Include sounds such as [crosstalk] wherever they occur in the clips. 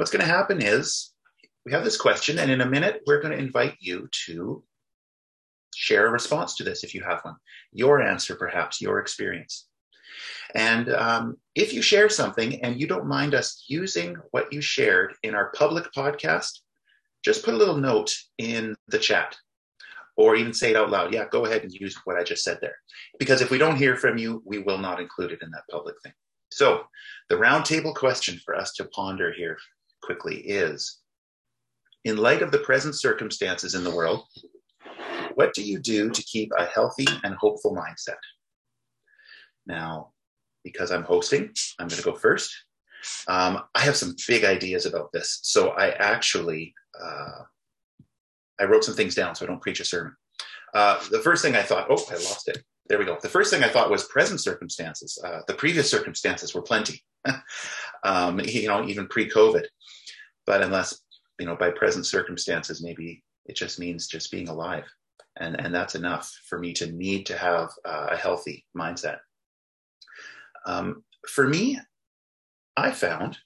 what's going to happen is we have this question, and in a minute, we're going to invite you to share a response to this if you have one. Your answer, perhaps, your experience. And um, if you share something and you don't mind us using what you shared in our public podcast, just put a little note in the chat or even say it out loud. Yeah, go ahead and use what I just said there. Because if we don't hear from you, we will not include it in that public thing. So, the roundtable question for us to ponder here quickly is In light of the present circumstances in the world, what do you do to keep a healthy and hopeful mindset? Now, because I'm hosting, I'm going to go first. Um, I have some big ideas about this. So I actually uh, I wrote some things down so I don't preach a sermon. Uh, the first thing I thought, oh, I lost it. There we go. The first thing I thought was present circumstances. Uh, the previous circumstances were plenty, [laughs] um, you know, even pre-COVID. But unless, you know, by present circumstances, maybe it just means just being alive, and and that's enough for me to need to have uh, a healthy mindset. Um, for me, I found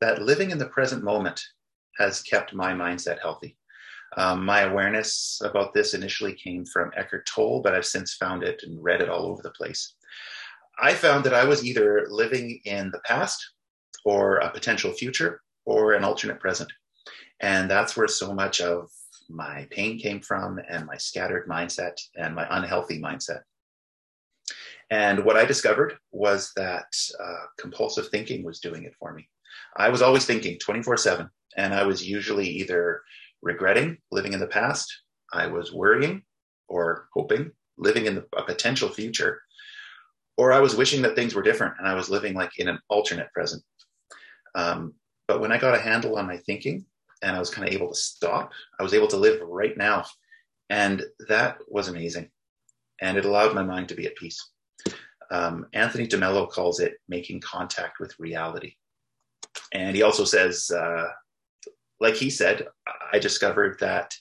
that living in the present moment has kept my mindset healthy. Um, my awareness about this initially came from Eckhart Tolle, but I've since found it and read it all over the place. I found that I was either living in the past or a potential future or an alternate present. And that's where so much of my pain came from and my scattered mindset and my unhealthy mindset. And what I discovered was that uh, compulsive thinking was doing it for me. I was always thinking 24 7, and I was usually either regretting living in the past, I was worrying or hoping living in the, a potential future, or I was wishing that things were different and I was living like in an alternate present. Um, but when I got a handle on my thinking and I was kind of able to stop, I was able to live right now. And that was amazing. And it allowed my mind to be at peace. Um, Anthony DeMello calls it making contact with reality. And he also says, uh, like he said, I discovered that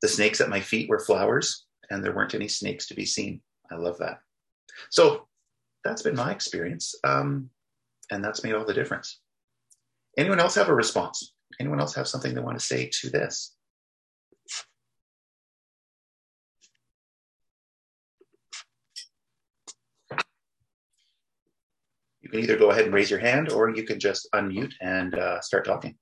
the snakes at my feet were flowers and there weren't any snakes to be seen. I love that. So that's been my experience. Um, and that's made all the difference. Anyone else have a response? Anyone else have something they want to say to this? You can either go ahead and raise your hand or you can just unmute and uh, start talking.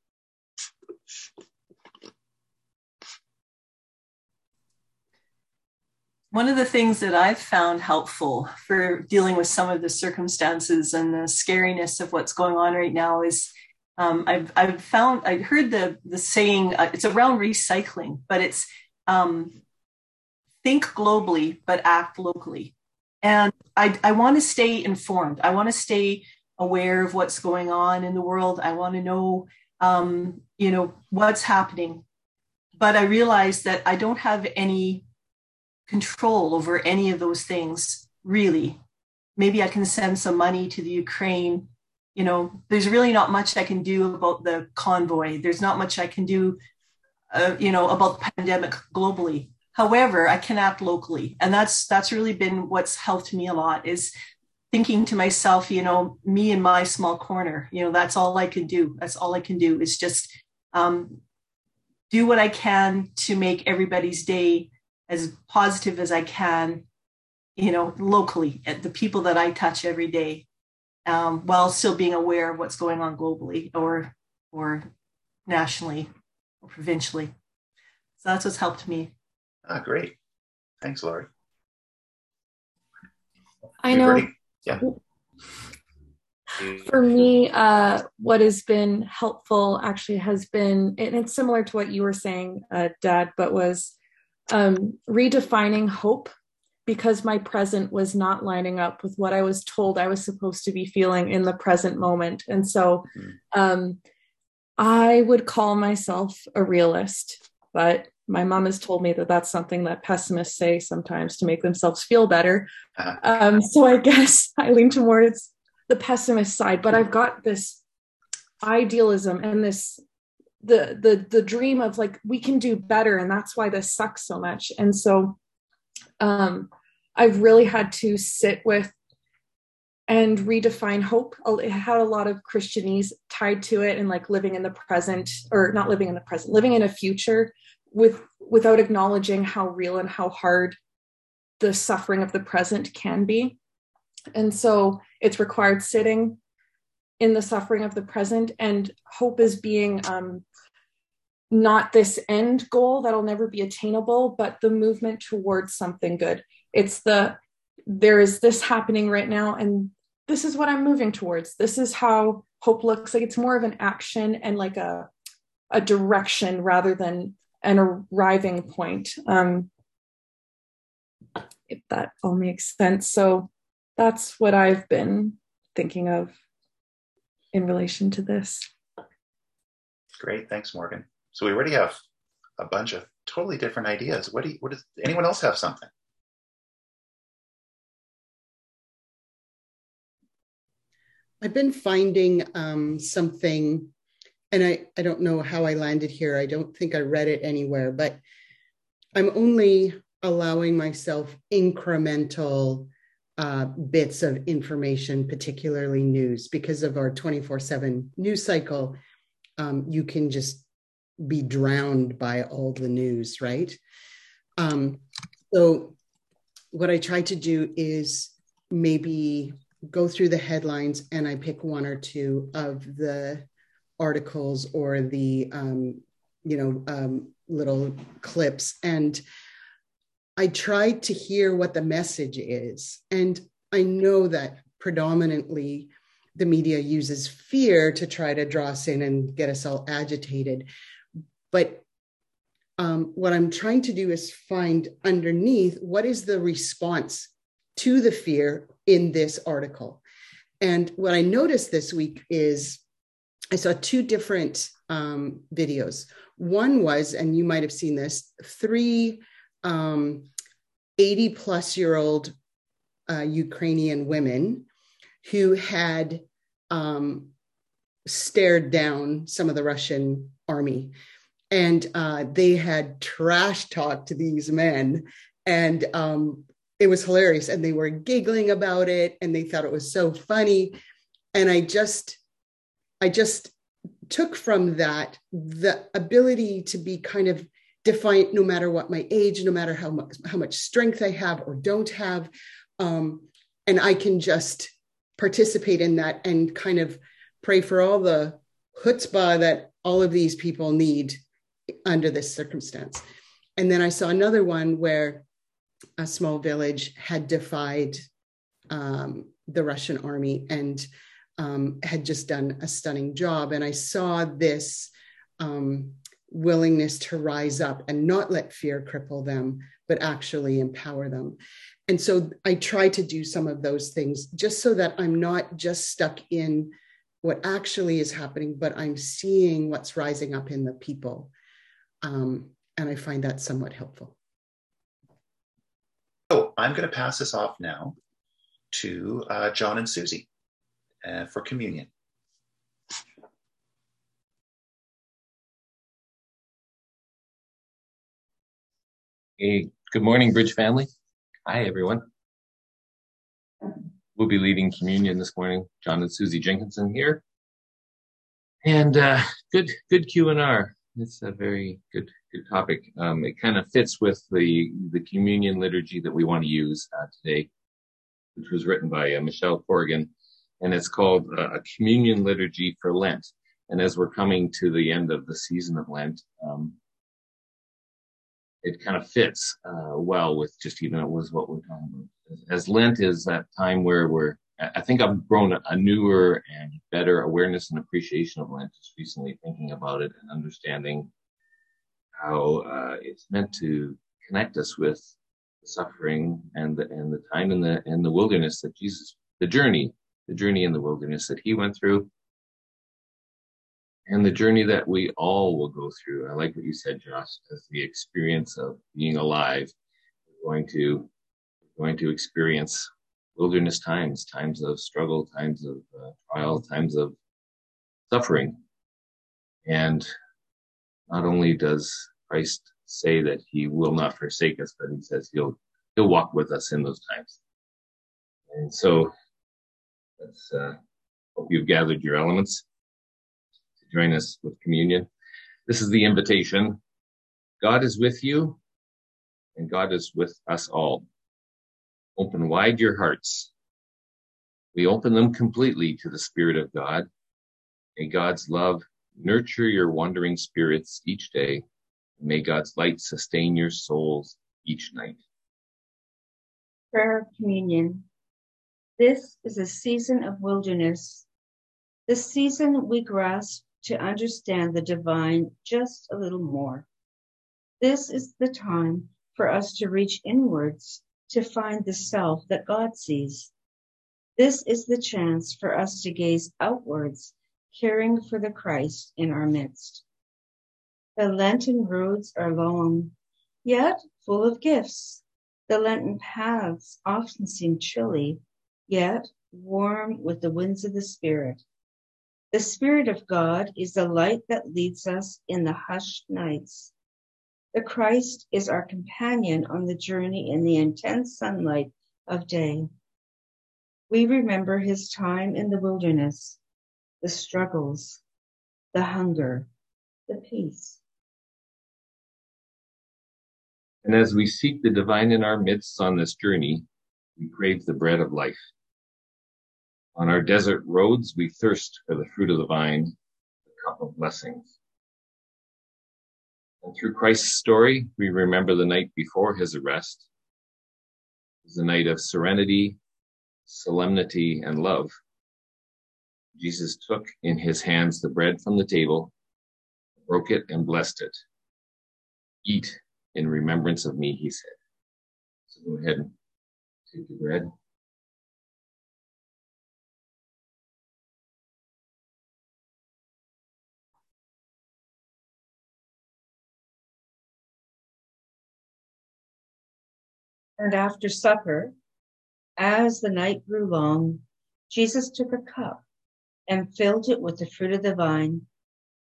One of the things that I've found helpful for dealing with some of the circumstances and the scariness of what's going on right now is um, I've, I've found, I heard the, the saying, uh, it's around recycling, but it's um, think globally, but act locally. And I, I want to stay informed. I want to stay aware of what's going on in the world. I want to know, um, you know, what's happening. But I realize that I don't have any control over any of those things, really. Maybe I can send some money to the Ukraine. You know, there's really not much I can do about the convoy. There's not much I can do, uh, you know, about the pandemic globally. However, I can act locally, and that's that's really been what's helped me a lot. Is thinking to myself, you know, me in my small corner. You know, that's all I can do. That's all I can do is just um, do what I can to make everybody's day as positive as I can, you know, locally at the people that I touch every day, um, while still being aware of what's going on globally or or nationally or provincially. So that's what's helped me. Ah, great. Thanks, Lori. I know. Yeah. For me, uh, what has been helpful actually has been, and it's similar to what you were saying, uh, Dad, but was um, redefining hope because my present was not lining up with what I was told I was supposed to be feeling in the present moment. And so mm-hmm. um, I would call myself a realist, but my mom has told me that that's something that pessimists say sometimes to make themselves feel better. Uh-huh. Um, so I guess [laughs] I lean towards the pessimist side, but I've got this idealism and this the the the dream of like we can do better and that's why this sucks so much and so um i've really had to sit with and redefine hope. It had a lot of Christianese tied to it and like living in the present or not living in the present, living in a future with without acknowledging how real and how hard the suffering of the present can be. And so it's required sitting in the suffering of the present and hope is being um, not this end goal that'll never be attainable, but the movement towards something good. It's the there is this happening right now, and this is what I'm moving towards. This is how hope looks like. It's more of an action and like a a direction rather than an arriving point. Um, if that all makes sense. So that's what I've been thinking of in relation to this. Great, thanks, Morgan. So we already have a bunch of totally different ideas. What do you, what does anyone else have something? I've been finding um, something, and I, I don't know how I landed here. I don't think I read it anywhere, but I'm only allowing myself incremental uh, bits of information, particularly news, because of our 24 7 news cycle. Um, you can just be drowned by all the news, right? Um, so, what I try to do is maybe go through the headlines and I pick one or two of the articles or the, um, you know, um, little clips. And I try to hear what the message is. And I know that predominantly the media uses fear to try to draw us in and get us all agitated. But um, what I'm trying to do is find underneath what is the response to the fear in this article. And what I noticed this week is I saw two different um, videos. One was, and you might have seen this, three um, 80 plus year old uh, Ukrainian women who had um, stared down some of the Russian army. And uh, they had trash talked to these men. And um, it was hilarious. And they were giggling about it. And they thought it was so funny. And i just i just took from that the ability to be kind of defiant no matter what my age no matter how much how much strength i have or don't have um, and i can just participate in that and kind of pray for all the chutzpah that all of these people need under this circumstance. And then I saw another one where a small village had defied um, the Russian army and um, had just done a stunning job. And I saw this um, willingness to rise up and not let fear cripple them, but actually empower them. And so I try to do some of those things just so that I'm not just stuck in what actually is happening, but I'm seeing what's rising up in the people um, and I find that somewhat helpful. So I'm going to pass this off now to uh, John and Susie uh, for communion. Hey, good morning, Bridge family. Hi, everyone. We'll be leading communion this morning. John and Susie Jenkinson here, and uh, good, good Q and R. It's a very good good topic. Um, it kind of fits with the the communion liturgy that we want to use uh, today, which was written by uh, Michelle Corrigan, and it's called uh, a communion liturgy for Lent. And as we're coming to the end of the season of Lent, um, it kind of fits uh, well with just even it was what we're talking about. As Lent is that time where we're I think I've grown a newer and better awareness and appreciation of Lent just recently thinking about it and understanding how uh, it's meant to connect us with the suffering and the and the time in the in the wilderness that Jesus, the journey, the journey in the wilderness that he went through, and the journey that we all will go through. I like what you said, Josh, as the experience of being alive. We're going to we're going to experience wilderness times, times of struggle, times of uh, trial, times of suffering. And not only does Christ say that he will not forsake us, but he says he'll, he'll walk with us in those times. And so Let's uh, hope you've gathered your elements join us with communion. This is the invitation. God is with you, and God is with us all. Open wide your hearts. We open them completely to the Spirit of God. May God's love nurture your wandering spirits each day. May God's light sustain your souls each night. Prayer of Communion. This is a season of wilderness. The season we grasp to understand the divine just a little more. This is the time for us to reach inwards to find the self that God sees. This is the chance for us to gaze outwards, caring for the Christ in our midst. The Lenten roads are long, yet full of gifts. The Lenten paths often seem chilly, yet warm with the winds of the Spirit. The Spirit of God is the light that leads us in the hushed nights. The Christ is our companion on the journey in the intense sunlight of day. We remember his time in the wilderness, the struggles, the hunger, the peace. And as we seek the divine in our midst on this journey, we crave the bread of life. On our desert roads, we thirst for the fruit of the vine, the cup of blessings. And through Christ's story, we remember the night before his arrest. It was a night of serenity, solemnity, and love. Jesus took in his hands the bread from the table, broke it, and blessed it. Eat in remembrance of me, he said. So go ahead take the bread. And after supper, as the night grew long, Jesus took a cup and filled it with the fruit of the vine.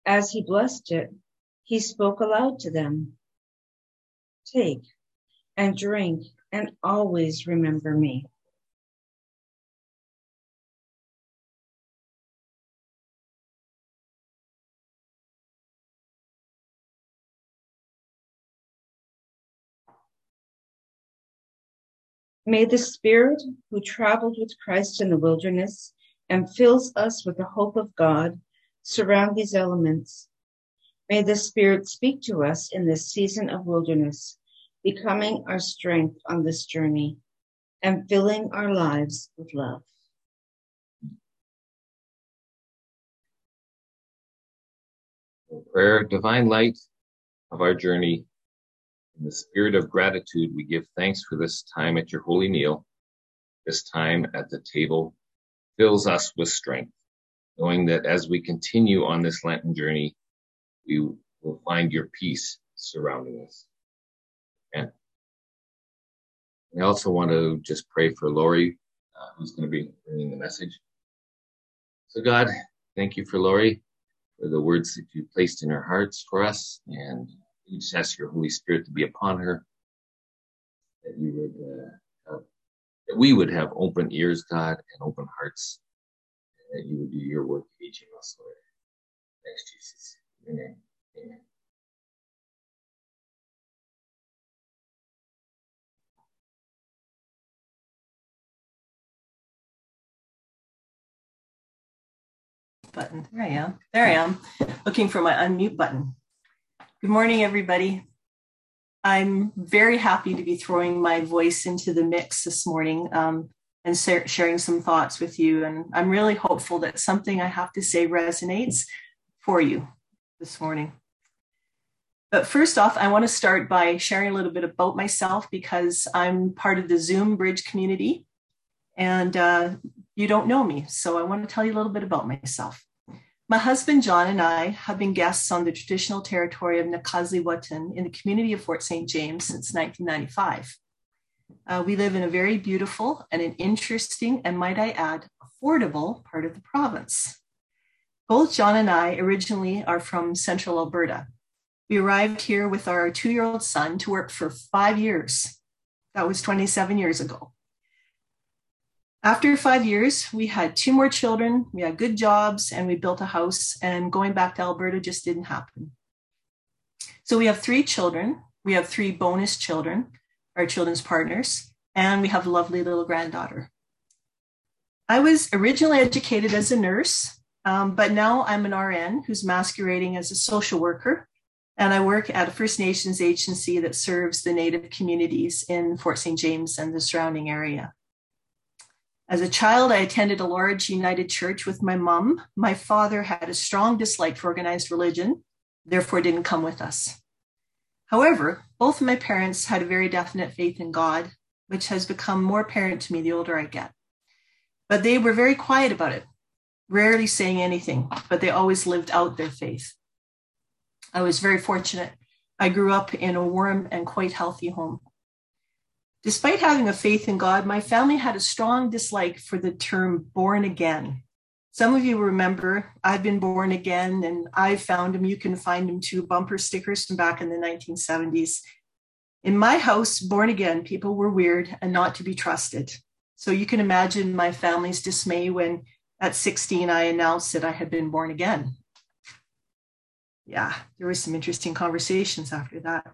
As he blessed it, he spoke aloud to them Take and drink and always remember me. May the Spirit who traveled with Christ in the wilderness and fills us with the hope of God surround these elements. May the Spirit speak to us in this season of wilderness, becoming our strength on this journey and filling our lives with love. Prayer, divine light of our journey, in the spirit of gratitude, we give thanks for this time at your holy meal. This time at the table fills us with strength, knowing that as we continue on this Lenten journey, we will find your peace surrounding us. And I also want to just pray for Lori, uh, who's going to be bringing the message. So, God, thank you for Lori, for the words that you placed in her hearts for us, and we just ask your Holy Spirit to be upon her, that you would, uh, have, that we would have open ears, God, and open hearts, and that you would do your work teaching us, Lord. Thanks, Jesus. Name. Amen. Button. There I am. There I am. Looking for my unmute button. Good morning, everybody. I'm very happy to be throwing my voice into the mix this morning um, and sharing some thoughts with you. And I'm really hopeful that something I have to say resonates for you this morning. But first off, I want to start by sharing a little bit about myself because I'm part of the Zoom Bridge community and uh, you don't know me. So I want to tell you a little bit about myself. My husband John and I have been guests on the traditional territory of Nak'azdli in the community of Fort St. James since 1995. Uh, we live in a very beautiful and an interesting, and might I add, affordable part of the province. Both John and I originally are from central Alberta. We arrived here with our two year old son to work for five years. That was 27 years ago. After five years, we had two more children, we had good jobs, and we built a house. And going back to Alberta just didn't happen. So we have three children. We have three bonus children, our children's partners, and we have a lovely little granddaughter. I was originally educated as a nurse, um, but now I'm an RN who's masquerading as a social worker. And I work at a First Nations agency that serves the Native communities in Fort St. James and the surrounding area. As a child, I attended a large United Church with my mom. My father had a strong dislike for organized religion, therefore, didn't come with us. However, both of my parents had a very definite faith in God, which has become more apparent to me the older I get. But they were very quiet about it, rarely saying anything, but they always lived out their faith. I was very fortunate. I grew up in a warm and quite healthy home. Despite having a faith in God, my family had a strong dislike for the term born again. Some of you remember I've been born again and I found them. You can find them too, bumper stickers from back in the 1970s. In my house, born again, people were weird and not to be trusted. So you can imagine my family's dismay when at 16 I announced that I had been born again. Yeah, there were some interesting conversations after that.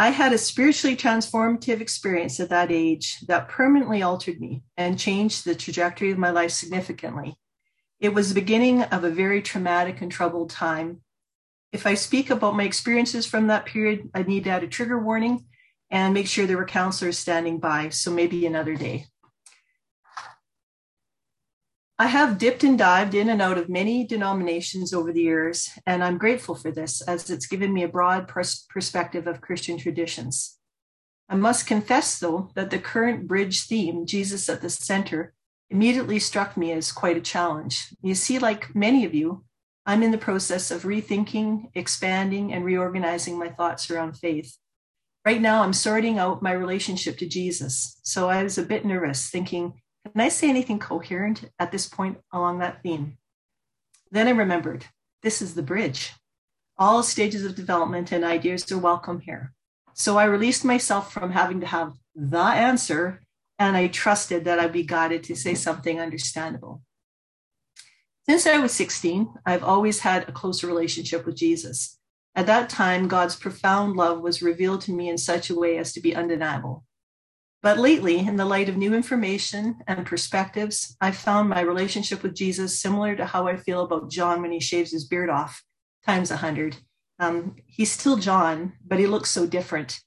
I had a spiritually transformative experience at that age that permanently altered me and changed the trajectory of my life significantly. It was the beginning of a very traumatic and troubled time. If I speak about my experiences from that period, I need to add a trigger warning and make sure there were counselors standing by. So maybe another day. I have dipped and dived in and out of many denominations over the years, and I'm grateful for this as it's given me a broad pers- perspective of Christian traditions. I must confess, though, that the current bridge theme, Jesus at the center, immediately struck me as quite a challenge. You see, like many of you, I'm in the process of rethinking, expanding, and reorganizing my thoughts around faith. Right now, I'm sorting out my relationship to Jesus. So I was a bit nervous, thinking, can I say anything coherent at this point along that theme? Then I remembered this is the bridge. All stages of development and ideas are welcome here. So I released myself from having to have the answer, and I trusted that I'd be guided to say something understandable. Since I was 16, I've always had a closer relationship with Jesus. At that time, God's profound love was revealed to me in such a way as to be undeniable. But lately, in the light of new information and perspectives, I've found my relationship with Jesus similar to how I feel about John when he shaves his beard off times a hundred. Um, he's still John, but he looks so different.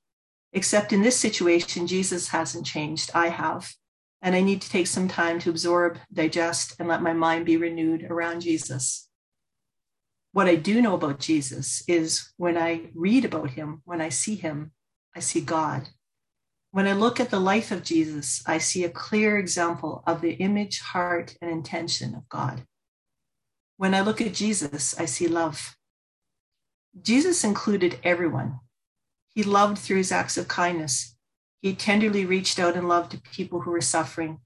Except in this situation, Jesus hasn't changed. I have. And I need to take some time to absorb, digest, and let my mind be renewed around Jesus. What I do know about Jesus is when I read about him, when I see him, I see God. When I look at the life of Jesus, I see a clear example of the image, heart, and intention of God. When I look at Jesus, I see love. Jesus included everyone. He loved through his acts of kindness. He tenderly reached out and loved to people who were suffering.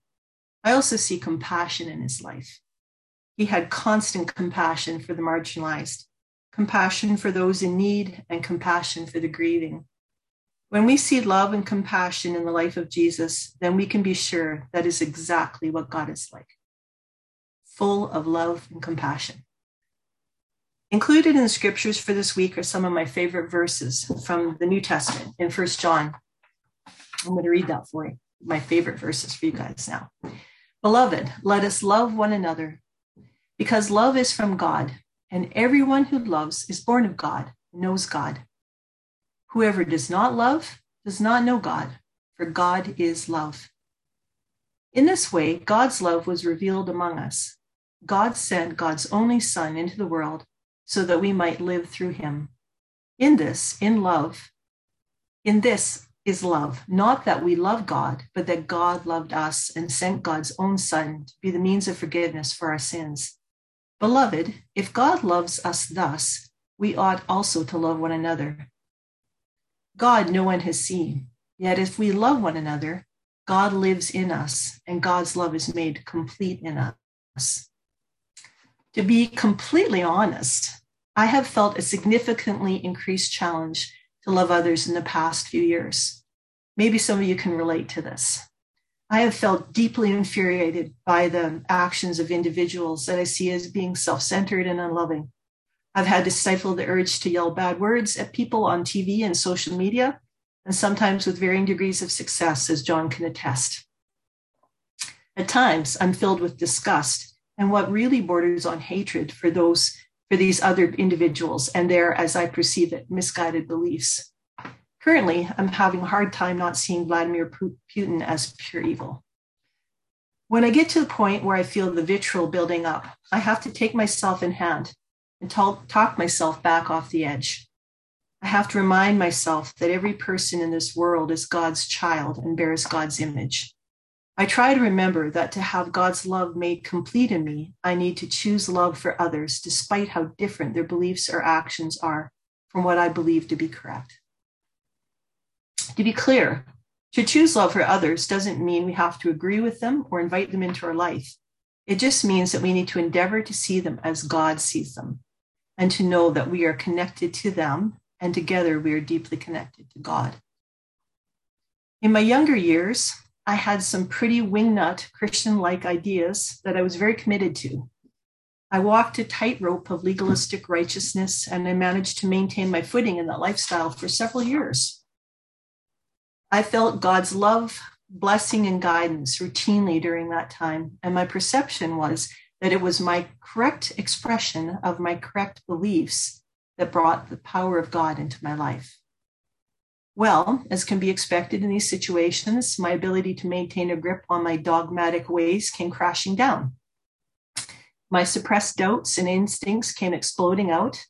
I also see compassion in his life. He had constant compassion for the marginalized, compassion for those in need, and compassion for the grieving. When we see love and compassion in the life of Jesus, then we can be sure that is exactly what God is like full of love and compassion. Included in the scriptures for this week are some of my favorite verses from the New Testament in First John. I'm going to read that for you, my favorite verses for you guys now. Beloved, let us love one another because love is from God, and everyone who loves is born of God, knows God. Whoever does not love does not know God, for God is love. In this way, God's love was revealed among us. God sent God's only Son into the world so that we might live through him. In this, in love, in this is love, not that we love God, but that God loved us and sent God's own Son to be the means of forgiveness for our sins. Beloved, if God loves us thus, we ought also to love one another. God no one has seen. Yet if we love one another, God lives in us and God's love is made complete in us. To be completely honest, I have felt a significantly increased challenge to love others in the past few years. Maybe some of you can relate to this. I have felt deeply infuriated by the actions of individuals that I see as being self centered and unloving. I've had to stifle the urge to yell bad words at people on TV and social media, and sometimes with varying degrees of success, as John can attest. At times, I'm filled with disgust and what really borders on hatred for those for these other individuals and their, as I perceive it, misguided beliefs. Currently, I'm having a hard time not seeing Vladimir Putin as pure evil. When I get to the point where I feel the vitriol building up, I have to take myself in hand and talk, myself back off the edge. I have to remind myself that every person in this world is God's child and bears God's image. I try to remember that to have God's love made complete in me, I need to choose love for others, despite how different their beliefs or actions are from what I believe to be correct. To be clear, to choose love for others doesn't mean we have to agree with them or invite them into our life. It just means that we need to endeavor to see them as God sees them and to know that we are connected to them and together we are deeply connected to God. In my younger years, I had some pretty wingnut Christian like ideas that I was very committed to. I walked a tightrope of legalistic righteousness and I managed to maintain my footing in that lifestyle for several years. I felt God's love, blessing, and guidance routinely during that time, and my perception was that it was my correct expression of my correct beliefs that brought the power of God into my life. Well, as can be expected in these situations, my ability to maintain a grip on my dogmatic ways came crashing down. My suppressed doubts and instincts came exploding out,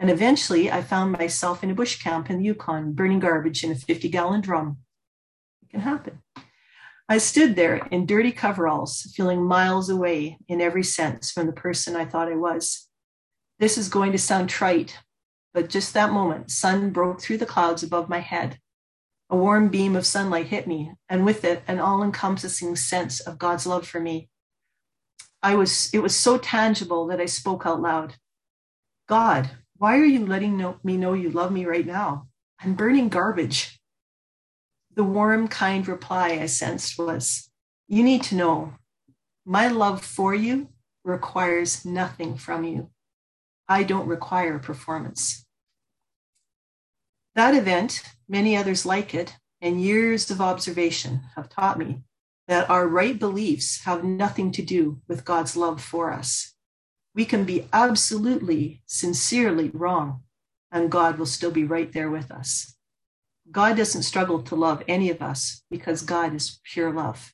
and eventually I found myself in a bush camp in the Yukon, burning garbage in a 50 gallon drum. It can happen. I stood there in dirty coveralls, feeling miles away in every sense from the person I thought I was. This is going to sound trite, but just that moment, sun broke through the clouds above my head. A warm beam of sunlight hit me, and with it, an all encompassing sense of God's love for me. I was, it was so tangible that I spoke out loud God, why are you letting know, me know you love me right now? I'm burning garbage. The warm, kind reply I sensed was, You need to know my love for you requires nothing from you. I don't require performance. That event, many others like it, and years of observation have taught me that our right beliefs have nothing to do with God's love for us. We can be absolutely, sincerely wrong, and God will still be right there with us. God doesn't struggle to love any of us because God is pure love.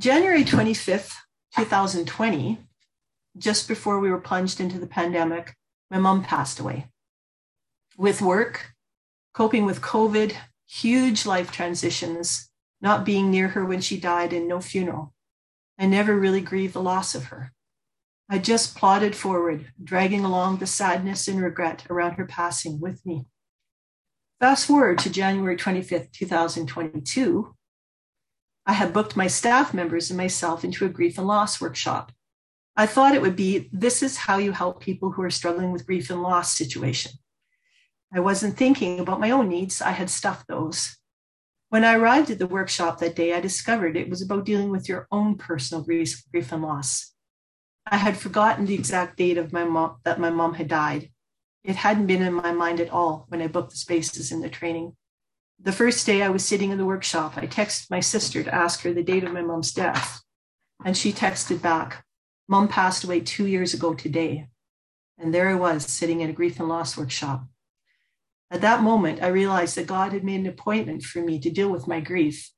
January 25th, 2020, just before we were plunged into the pandemic, my mom passed away. With work, coping with COVID, huge life transitions, not being near her when she died, and no funeral. I never really grieved the loss of her. I just plodded forward, dragging along the sadness and regret around her passing with me. Fast forward to January 25th, 2022. I had booked my staff members and myself into a grief and loss workshop I thought it would be this is how you help people who are struggling with grief and loss situation. I wasn't thinking about my own needs, I had stuffed those. When I arrived at the workshop that day, I discovered it was about dealing with your own personal grief, grief and loss. I had forgotten the exact date of my mom that my mom had died. It hadn't been in my mind at all when I booked the spaces in the training. The first day I was sitting in the workshop, I texted my sister to ask her the date of my mom's death. And she texted back, Mom passed away two years ago today. And there I was sitting in a grief and loss workshop. At that moment, I realized that God had made an appointment for me to deal with my grief.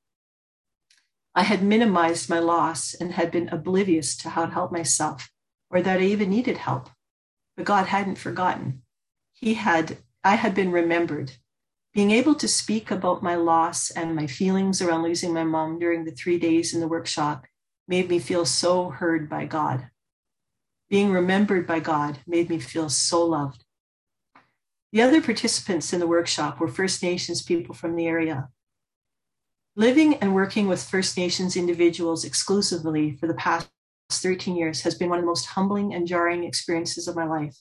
I had minimized my loss and had been oblivious to how to help myself or that I even needed help. But God hadn't forgotten. He had, I had been remembered. Being able to speak about my loss and my feelings around losing my mom during the three days in the workshop made me feel so heard by God. Being remembered by God made me feel so loved. The other participants in the workshop were First Nations people from the area. Living and working with First Nations individuals exclusively for the past 13 years has been one of the most humbling and jarring experiences of my life.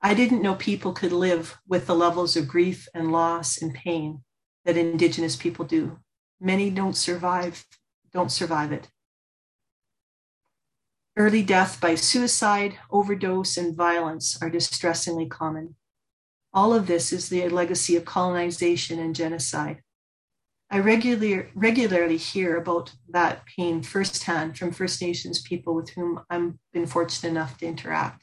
I didn't know people could live with the levels of grief and loss and pain that Indigenous people do. Many don't survive, don't survive it. Early death by suicide, overdose, and violence are distressingly common. All of this is the legacy of colonization and genocide. I regularly, regularly hear about that pain firsthand from First Nations people with whom I've been fortunate enough to interact.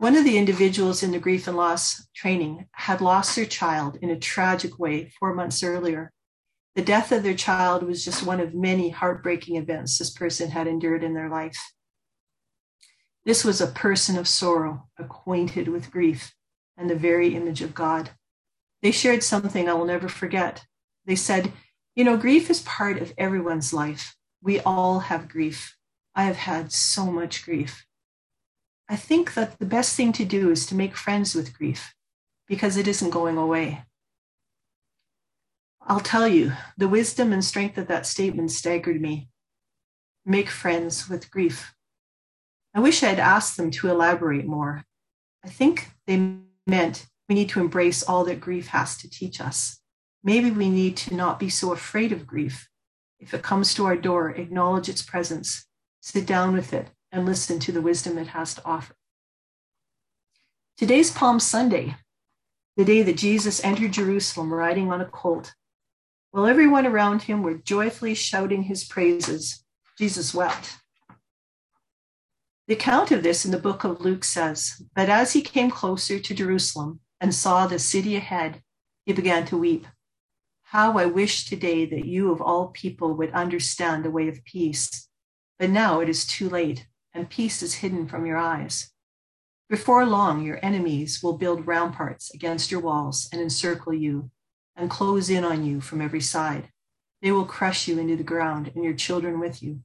One of the individuals in the grief and loss training had lost their child in a tragic way four months earlier. The death of their child was just one of many heartbreaking events this person had endured in their life. This was a person of sorrow, acquainted with grief and the very image of God. They shared something I will never forget. They said, You know, grief is part of everyone's life. We all have grief. I have had so much grief. I think that the best thing to do is to make friends with grief because it isn't going away. I'll tell you, the wisdom and strength of that statement staggered me. Make friends with grief. I wish I had asked them to elaborate more. I think they meant we need to embrace all that grief has to teach us. Maybe we need to not be so afraid of grief. If it comes to our door, acknowledge its presence, sit down with it, and listen to the wisdom it has to offer. Today's Palm Sunday, the day that Jesus entered Jerusalem riding on a colt. While everyone around him were joyfully shouting his praises, Jesus wept. The account of this in the book of Luke says, But as he came closer to Jerusalem and saw the city ahead, he began to weep. How I wish today that you of all people would understand the way of peace. But now it is too late and peace is hidden from your eyes. Before long, your enemies will build ramparts against your walls and encircle you and close in on you from every side. They will crush you into the ground and your children with you.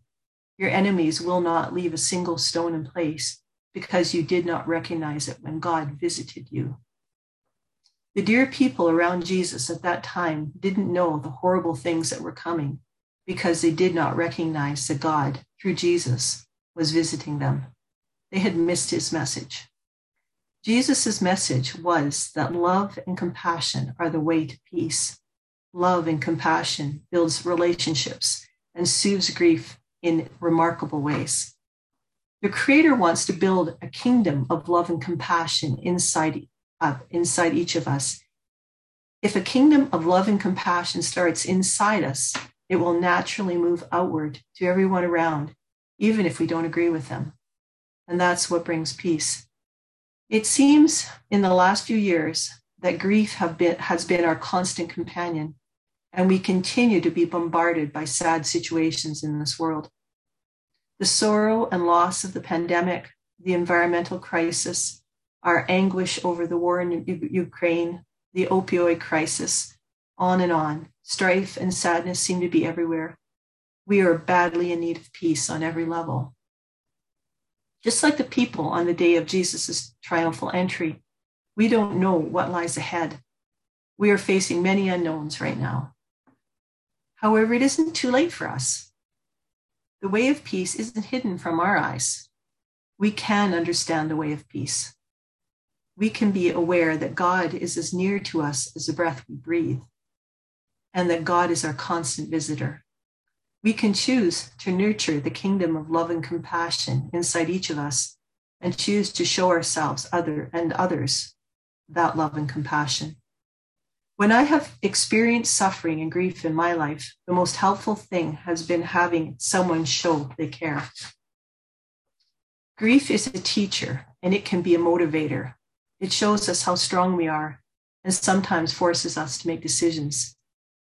Your enemies will not leave a single stone in place because you did not recognize it when God visited you. The dear people around Jesus at that time didn't know the horrible things that were coming because they did not recognize the God, through Jesus, was visiting them. They had missed his message. Jesus' message was that love and compassion are the way to peace. Love and compassion builds relationships and soothes grief in remarkable ways. The Creator wants to build a kingdom of love and compassion inside, uh, inside each of us. If a kingdom of love and compassion starts inside us, it will naturally move outward to everyone around even if we don't agree with them. And that's what brings peace. It seems in the last few years that grief been, has been our constant companion, and we continue to be bombarded by sad situations in this world. The sorrow and loss of the pandemic, the environmental crisis, our anguish over the war in Ukraine, the opioid crisis, on and on. Strife and sadness seem to be everywhere. We are badly in need of peace on every level. Just like the people on the day of Jesus' triumphal entry, we don't know what lies ahead. We are facing many unknowns right now. However, it isn't too late for us. The way of peace isn't hidden from our eyes. We can understand the way of peace. We can be aware that God is as near to us as the breath we breathe, and that God is our constant visitor. We can choose to nurture the kingdom of love and compassion inside each of us and choose to show ourselves other and others that love and compassion. When I have experienced suffering and grief in my life, the most helpful thing has been having someone show they care. Grief is a teacher and it can be a motivator. It shows us how strong we are and sometimes forces us to make decisions.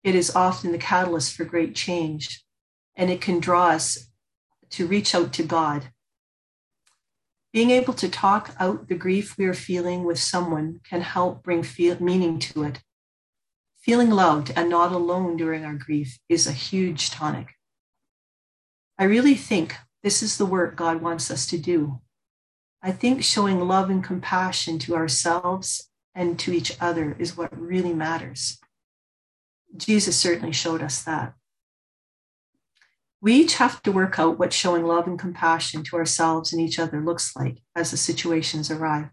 It is often the catalyst for great change and it can draw us to reach out to God. Being able to talk out the grief we are feeling with someone can help bring feel, meaning to it. Feeling loved and not alone during our grief is a huge tonic. I really think this is the work God wants us to do. I think showing love and compassion to ourselves and to each other is what really matters. Jesus certainly showed us that. We each have to work out what showing love and compassion to ourselves and each other looks like as the situations arrive.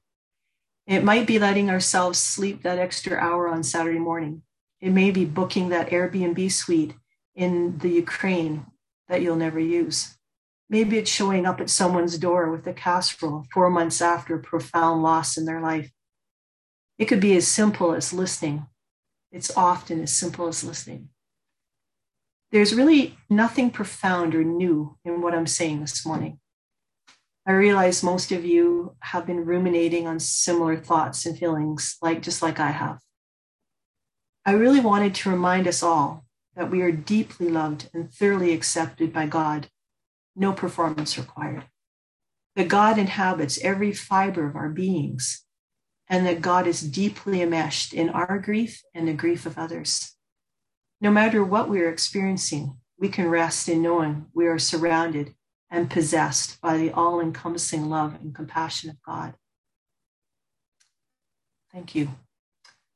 It might be letting ourselves sleep that extra hour on Saturday morning. It may be booking that Airbnb suite in the Ukraine that you'll never use. Maybe it's showing up at someone's door with a casserole four months after a profound loss in their life. It could be as simple as listening. It's often as simple as listening. There's really nothing profound or new in what I'm saying this morning. I realize most of you have been ruminating on similar thoughts and feelings, like just like I have. I really wanted to remind us all that we are deeply loved and thoroughly accepted by God, no performance required. That God inhabits every fiber of our beings, and that God is deeply enmeshed in our grief and the grief of others. No matter what we are experiencing, we can rest in knowing we are surrounded and possessed by the all encompassing love and compassion of God. Thank you.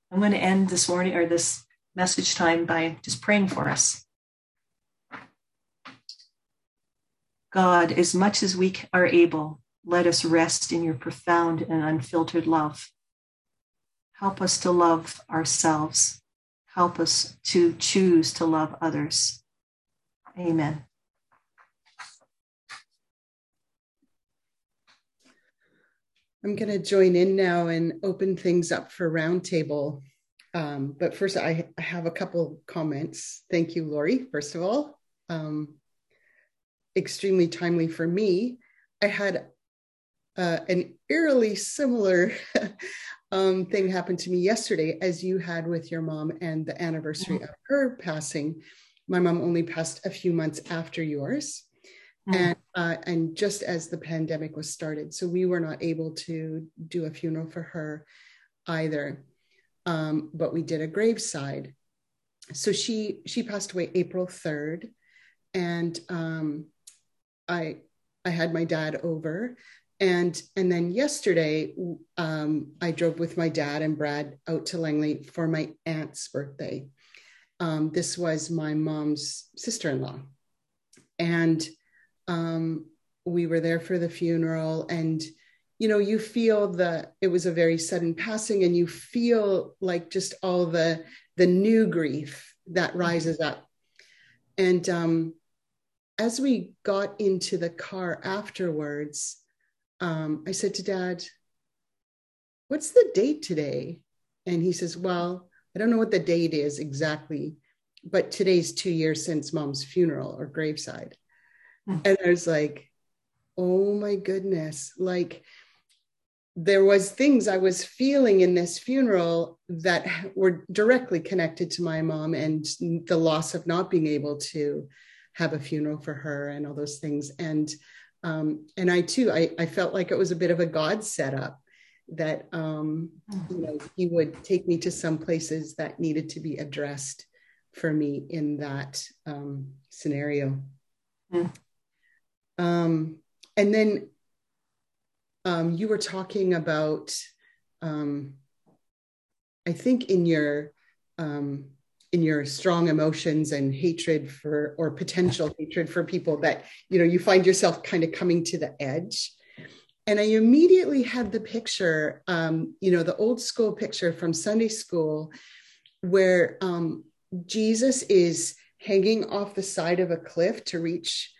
I'm going to end this morning or this message time by just praying for us. God, as much as we are able, let us rest in your profound and unfiltered love. Help us to love ourselves. Help us to choose to love others. Amen. I'm going to join in now and open things up for roundtable. Um, but first, I, have a couple comments. Thank you, Lori, first of all. Um, extremely timely for me. I had uh, an eerily similar [laughs] um, thing happened to me yesterday, as you had with your mom and the anniversary mm-hmm. of her passing. My mom only passed a few months after yours. Mm. And uh, and just as the pandemic was started, so we were not able to do a funeral for her either, um, but we did a graveside. So she she passed away April third, and um, I I had my dad over, and and then yesterday um, I drove with my dad and Brad out to Langley for my aunt's birthday. Um, this was my mom's sister in law, and um, we were there for the funeral and you know you feel the it was a very sudden passing and you feel like just all the the new grief that rises up. And um as we got into the car afterwards um i said to dad what's the date today and he says well i don't know what the date is exactly but today's two years since mom's funeral or graveside and I was like, oh my goodness. Like there was things I was feeling in this funeral that were directly connected to my mom and the loss of not being able to have a funeral for her and all those things. And um, and I too, I, I felt like it was a bit of a God setup that um, you know he would take me to some places that needed to be addressed for me in that um, scenario. Mm. Um, and then um, you were talking about, um, I think in your um, in your strong emotions and hatred for or potential hatred for people that you know you find yourself kind of coming to the edge. And I immediately had the picture, um, you know, the old school picture from Sunday school, where um, Jesus is hanging off the side of a cliff to reach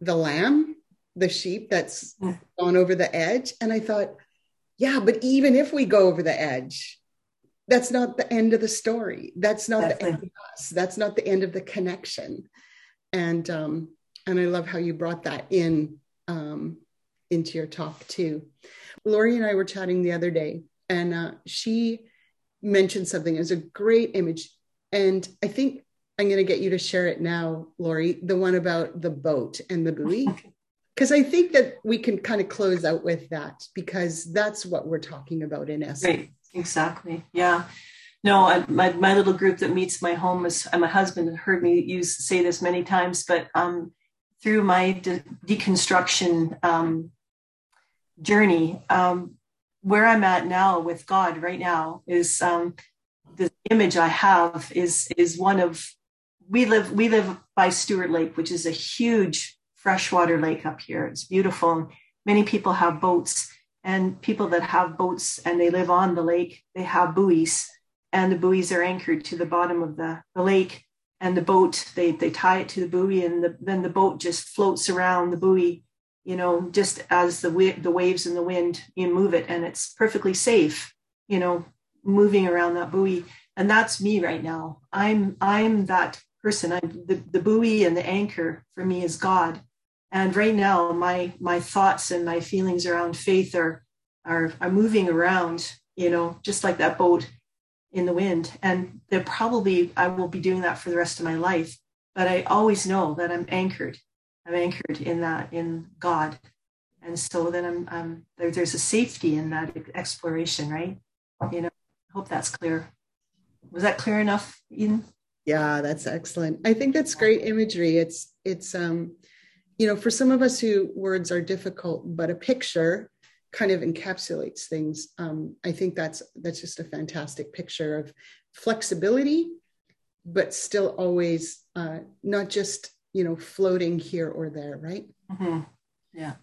the lamb, the sheep that's mm. gone over the edge. And I thought, yeah, but even if we go over the edge, that's not the end of the story. That's not Definitely. the end of us. That's not the end of the connection. And um, and I love how you brought that in um, into your talk too. Lori and I were chatting the other day, and uh, she mentioned something It was a great image. And I think I'm going to get you to share it now, Lori, the one about the boat and the [laughs] buoy. Because I think that we can kind of close out with that because that's what we're talking about in essence. Right. Exactly. Yeah. No, I, my, my little group that meets my home is my husband heard me use say this many times, but um, through my de- deconstruction um, journey, um, where I'm at now with God right now is um, the image I have is is one of we live we live by Stuart Lake, which is a huge freshwater lake up here. It's beautiful. Many people have boats, and people that have boats and they live on the lake, they have buoys. and the buoys are anchored to the bottom of the, the lake and the boat they they tie it to the buoy and the, then the boat just floats around the buoy you know just as the the waves and the wind you move it and it's perfectly safe you know moving around that buoy. And that's me right now. I'm i'm that person. I'm the, the buoy and the anchor for me is god and right now my my thoughts and my feelings around faith are are are moving around you know just like that boat in the wind. And they're probably, I will be doing that for the rest of my life. But I always know that I'm anchored. I'm anchored in that, in God. And so then I'm, I'm there, there's a safety in that exploration, right? You know, I hope that's clear. Was that clear enough, Eden? Yeah, that's excellent. I think that's great imagery. It's, it's, um, you know, for some of us who words are difficult, but a picture kind of encapsulates things. Um, I think that's that's just a fantastic picture of flexibility, but still always uh, not just you know floating here or there, right? Mm-hmm. Yeah.